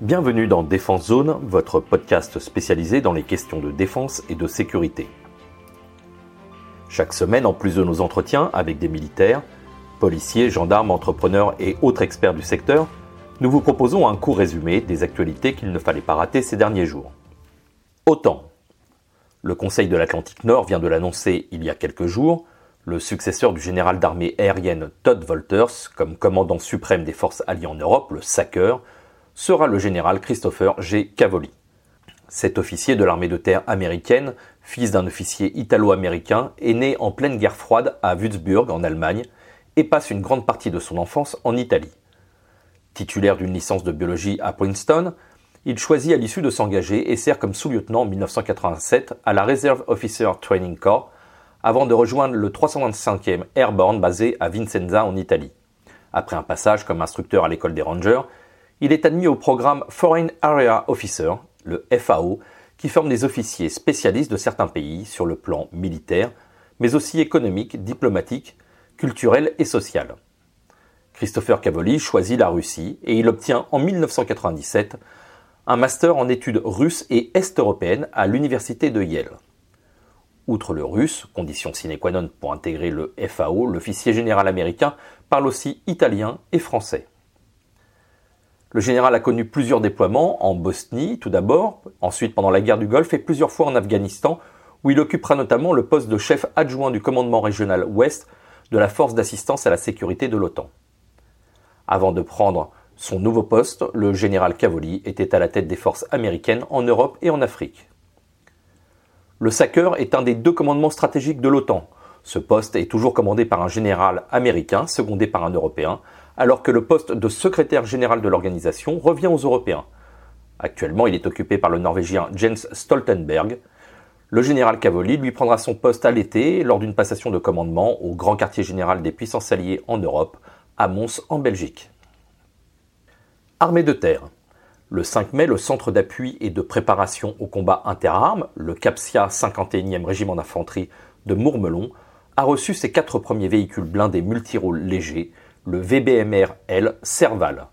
Bienvenue dans Défense Zone, votre podcast spécialisé dans les questions de défense et de sécurité. Chaque semaine, en plus de nos entretiens avec des militaires, policiers, gendarmes, entrepreneurs et autres experts du secteur, nous vous proposons un court résumé des actualités qu'il ne fallait pas rater ces derniers jours. Autant. Le Conseil de l'Atlantique Nord vient de l'annoncer il y a quelques jours, le successeur du général d'armée aérienne Todd Wolters comme commandant suprême des forces alliées en Europe, le SACEUR, sera le général Christopher G. Cavoli. Cet officier de l'armée de terre américaine, fils d'un officier italo-américain, est né en pleine guerre froide à Würzburg en Allemagne et passe une grande partie de son enfance en Italie. Titulaire d'une licence de biologie à Princeton, il choisit à l'issue de s'engager et sert comme sous-lieutenant en 1987 à la Reserve Officer Training Corps avant de rejoindre le 325e Airborne basé à Vicenza en Italie. Après un passage comme instructeur à l'école des Rangers, il est admis au programme Foreign Area Officer, le FAO, qui forme des officiers spécialistes de certains pays sur le plan militaire, mais aussi économique, diplomatique, culturel et social. Christopher Cavoli choisit la Russie et il obtient en 1997 un master en études russes et est-européennes à l'université de Yale. Outre le russe, condition sine qua non pour intégrer le FAO, l'officier général américain parle aussi italien et français. Le général a connu plusieurs déploiements en Bosnie tout d'abord, ensuite pendant la guerre du Golfe et plusieurs fois en Afghanistan, où il occupera notamment le poste de chef adjoint du commandement régional ouest de la force d'assistance à la sécurité de l'OTAN. Avant de prendre son nouveau poste, le général Cavoli était à la tête des forces américaines en Europe et en Afrique. Le SACEUR est un des deux commandements stratégiques de l'OTAN. Ce poste est toujours commandé par un général américain, secondé par un Européen, alors que le poste de secrétaire général de l'organisation revient aux Européens. Actuellement, il est occupé par le Norvégien Jens Stoltenberg. Le général Cavoli lui prendra son poste à l'été lors d'une passation de commandement au grand quartier général des puissances alliées en Europe, à Mons en Belgique. Armée de terre. Le 5 mai, le centre d'appui et de préparation au combat interarmes, le CAPSIA 51e régiment d'infanterie de Mourmelon, a reçu ses quatre premiers véhicules blindés multirôles légers, le VBMR-L Serval.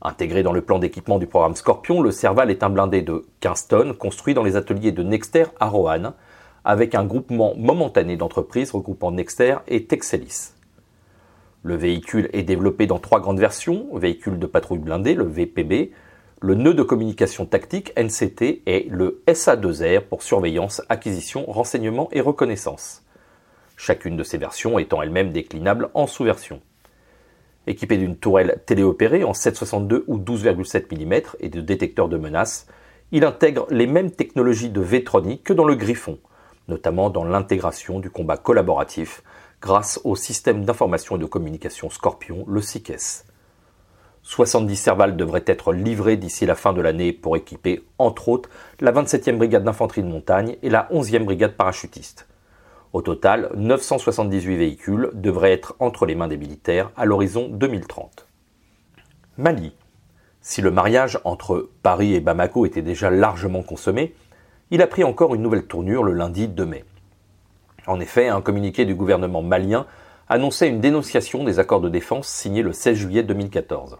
Intégré dans le plan d'équipement du programme Scorpion, le Serval est un blindé de 15 tonnes construit dans les ateliers de Nexter à Roanne, avec un groupement momentané d'entreprises regroupant Nexter et Texelis. Le véhicule est développé dans trois grandes versions, véhicule de patrouille blindé, le VPB, le nœud de communication tactique NCT et le SA2R pour surveillance, acquisition, renseignement et reconnaissance. Chacune de ces versions étant elle-même déclinable en sous-version. Équipé d'une tourelle téléopérée en 7,62 ou 12,7 mm et de détecteurs de menaces, il intègre les mêmes technologies de Vétronique que dans le Griffon, notamment dans l'intégration du combat collaboratif grâce au système d'information et de communication Scorpion, le SICES. 70 Servals devraient être livrés d'ici la fin de l'année pour équiper, entre autres, la 27e brigade d'infanterie de montagne et la 11e brigade parachutiste. Au total, 978 véhicules devraient être entre les mains des militaires à l'horizon 2030. Mali. Si le mariage entre Paris et Bamako était déjà largement consommé, il a pris encore une nouvelle tournure le lundi 2 mai. En effet, un communiqué du gouvernement malien annonçait une dénonciation des accords de défense signés le 16 juillet 2014.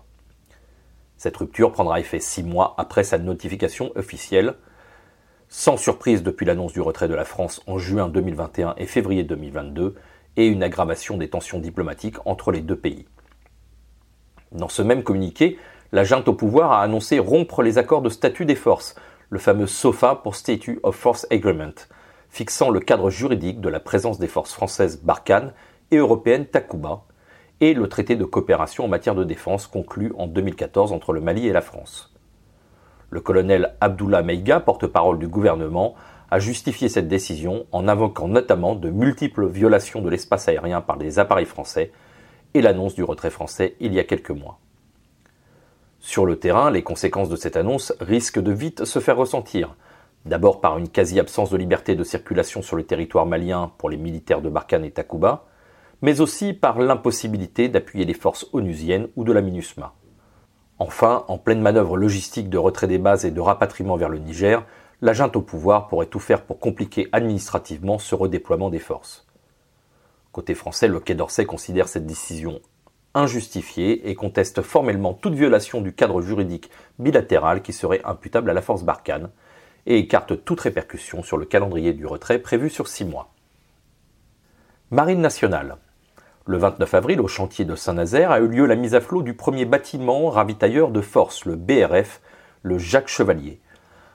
Cette rupture prendra effet six mois après sa notification officielle, sans surprise depuis l'annonce du retrait de la France en juin 2021 et février 2022, et une aggravation des tensions diplomatiques entre les deux pays. Dans ce même communiqué, la junte au pouvoir a annoncé rompre les accords de statut des forces, le fameux SOFA pour Statute of Force Agreement, fixant le cadre juridique de la présence des forces françaises Barkhane et européennes Takuba, et le traité de coopération en matière de défense conclu en 2014 entre le Mali et la France. Le colonel Abdullah Meiga, porte-parole du gouvernement, a justifié cette décision en invoquant notamment de multiples violations de l'espace aérien par des appareils français et l'annonce du retrait français il y a quelques mois. Sur le terrain, les conséquences de cette annonce risquent de vite se faire ressentir, d'abord par une quasi-absence de liberté de circulation sur le territoire malien pour les militaires de Barkhane et Takuba, mais aussi par l'impossibilité d'appuyer les forces onusiennes ou de la MINUSMA. Enfin, en pleine manœuvre logistique de retrait des bases et de rapatriement vers le Niger, la junte au pouvoir pourrait tout faire pour compliquer administrativement ce redéploiement des forces. Côté français, le Quai d'Orsay considère cette décision injustifiée et conteste formellement toute violation du cadre juridique bilatéral qui serait imputable à la force Barkhane et écarte toute répercussion sur le calendrier du retrait prévu sur six mois. Marine nationale. Le 29 avril, au chantier de Saint-Nazaire, a eu lieu la mise à flot du premier bâtiment ravitailleur de force, le BRF, le Jacques Chevalier.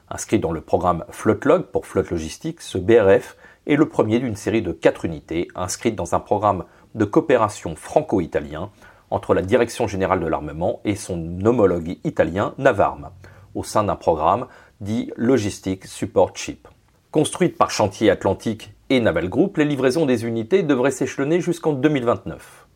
Inscrit dans le programme Flotlog pour flotte logistique, ce BRF est le premier d'une série de quatre unités inscrites dans un programme de coopération franco-italien entre la Direction générale de l'armement et son homologue italien Navarme, au sein d'un programme dit Logistic Support Ship. Construite par Chantier Atlantique et Naval Group, les livraisons des unités devraient s'échelonner jusqu'en 2029.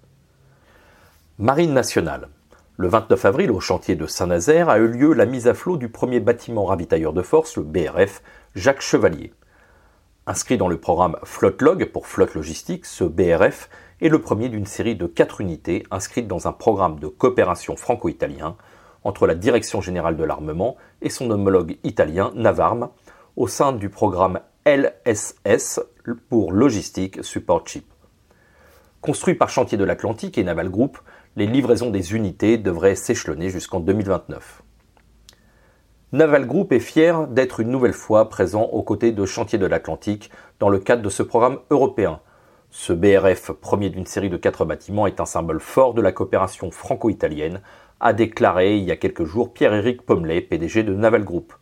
Marine nationale. Le 29 avril, au chantier de Saint-Nazaire, a eu lieu la mise à flot du premier bâtiment ravitailleur de force, le BRF, Jacques Chevalier. Inscrit dans le programme Flotlog pour flotte logistique, ce BRF est le premier d'une série de quatre unités inscrites dans un programme de coopération franco-italien entre la Direction générale de l'armement et son homologue italien Navarme au sein du programme LSS pour Logistique Support Ship. Construit par Chantier de l'Atlantique et Naval Group, les livraisons des unités devraient s'échelonner jusqu'en 2029. Naval Group est fier d'être une nouvelle fois présent aux côtés de Chantier de l'Atlantique dans le cadre de ce programme européen. Ce BRF, premier d'une série de quatre bâtiments, est un symbole fort de la coopération franco-italienne, a déclaré il y a quelques jours Pierre-Éric Pommelet, PDG de Naval Group.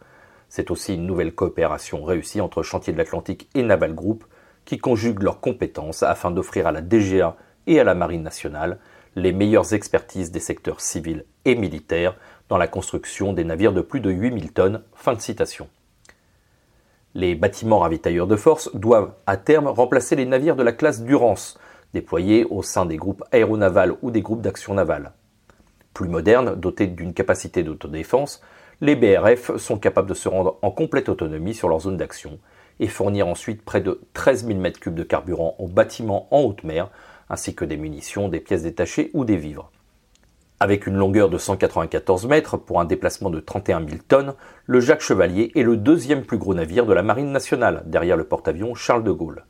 C'est aussi une nouvelle coopération réussie entre Chantier de l'Atlantique et Naval Group qui conjuguent leurs compétences afin d'offrir à la DGA et à la Marine nationale les meilleures expertises des secteurs civils et militaires dans la construction des navires de plus de 8000 tonnes. Fin de citation. Les bâtiments ravitailleurs de force doivent à terme remplacer les navires de la classe Durance, déployés au sein des groupes aéronavals ou des groupes d'action navale. Plus modernes, dotés d'une capacité d'autodéfense, les BRF sont capables de se rendre en complète autonomie sur leur zone d'action et fournir ensuite près de 13 000 m3 de carburant aux bâtiments en haute mer, ainsi que des munitions, des pièces détachées ou des vivres. Avec une longueur de 194 mètres pour un déplacement de 31 000 tonnes, le Jacques Chevalier est le deuxième plus gros navire de la Marine nationale, derrière le porte-avions Charles de Gaulle.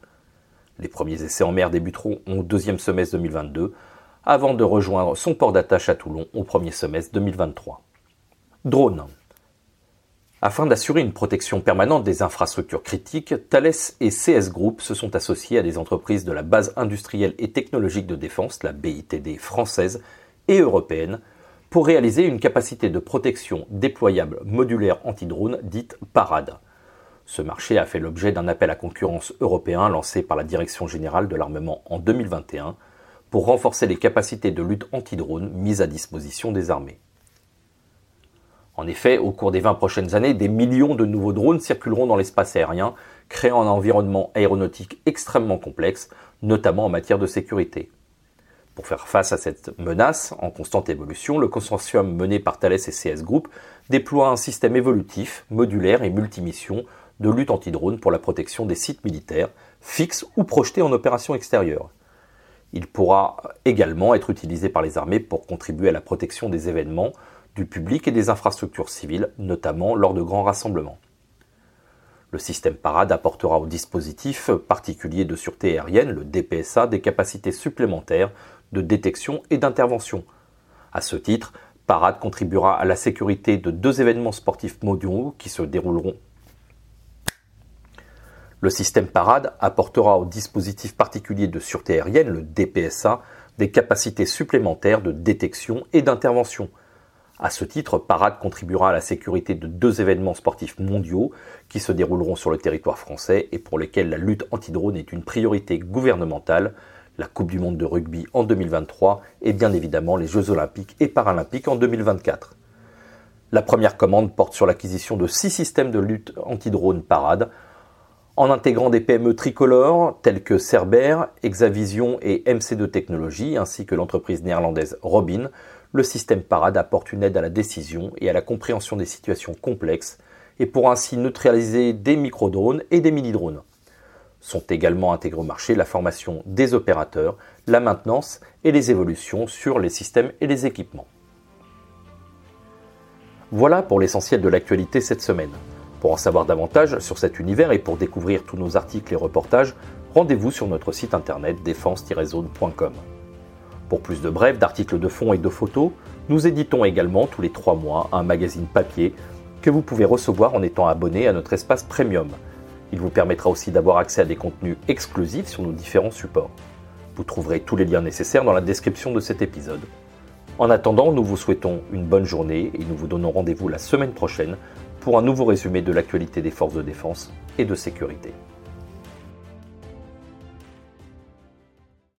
Les premiers essais en mer débuteront au deuxième semestre 2022, avant de rejoindre son port d'attache à Toulon au premier semestre 2023. Drone. Afin d'assurer une protection permanente des infrastructures critiques, Thales et CS Group se sont associés à des entreprises de la base industrielle et technologique de défense, la BITD française, et européenne pour réaliser une capacité de protection déployable modulaire anti-drone dite Parade. Ce marché a fait l'objet d'un appel à concurrence européen lancé par la Direction générale de l'armement en 2021 pour renforcer les capacités de lutte anti-drone mises à disposition des armées. En effet, au cours des 20 prochaines années, des millions de nouveaux drones circuleront dans l'espace aérien, créant un environnement aéronautique extrêmement complexe, notamment en matière de sécurité. Pour faire face à cette menace en constante évolution, le consortium mené par Thales et CS Group déploie un système évolutif, modulaire et multimission de lutte anti-drone pour la protection des sites militaires, fixes ou projetés en opération extérieure. Il pourra également être utilisé par les armées pour contribuer à la protection des événements, du public et des infrastructures civiles, notamment lors de grands rassemblements. Le système Parade apportera au dispositif particulier de sûreté aérienne, le DPSA, des capacités supplémentaires de détection et d'intervention. À ce titre, Parade contribuera à la sécurité de deux événements sportifs mondiaux qui se dérouleront. Le système Parade apportera au dispositif particulier de sûreté aérienne, le DPSA, des capacités supplémentaires de détection et d'intervention. À ce titre, Parade contribuera à la sécurité de deux événements sportifs mondiaux qui se dérouleront sur le territoire français et pour lesquels la lutte anti-drone est une priorité gouvernementale, la Coupe du Monde de rugby en 2023 et bien évidemment les Jeux olympiques et paralympiques en 2024. La première commande porte sur l'acquisition de six systèmes de lutte anti-drone parade, en intégrant des PME tricolores telles que Cerber, Exavision et MC2 Technologies, ainsi que l'entreprise néerlandaise Robin, le système parade apporte une aide à la décision et à la compréhension des situations complexes et pourra ainsi neutraliser des micro-drones et des mini-drones. Sont également intégrés au marché la formation des opérateurs, la maintenance et les évolutions sur les systèmes et les équipements. Voilà pour l'essentiel de l'actualité cette semaine. Pour en savoir davantage sur cet univers et pour découvrir tous nos articles et reportages, rendez-vous sur notre site internet défense-zone.com. Pour plus de brèves, d'articles de fond et de photos, nous éditons également tous les trois mois un magazine papier que vous pouvez recevoir en étant abonné à notre espace premium. Il vous permettra aussi d'avoir accès à des contenus exclusifs sur nos différents supports. Vous trouverez tous les liens nécessaires dans la description de cet épisode. En attendant, nous vous souhaitons une bonne journée et nous vous donnons rendez-vous la semaine prochaine pour un nouveau résumé de l'actualité des forces de défense et de sécurité.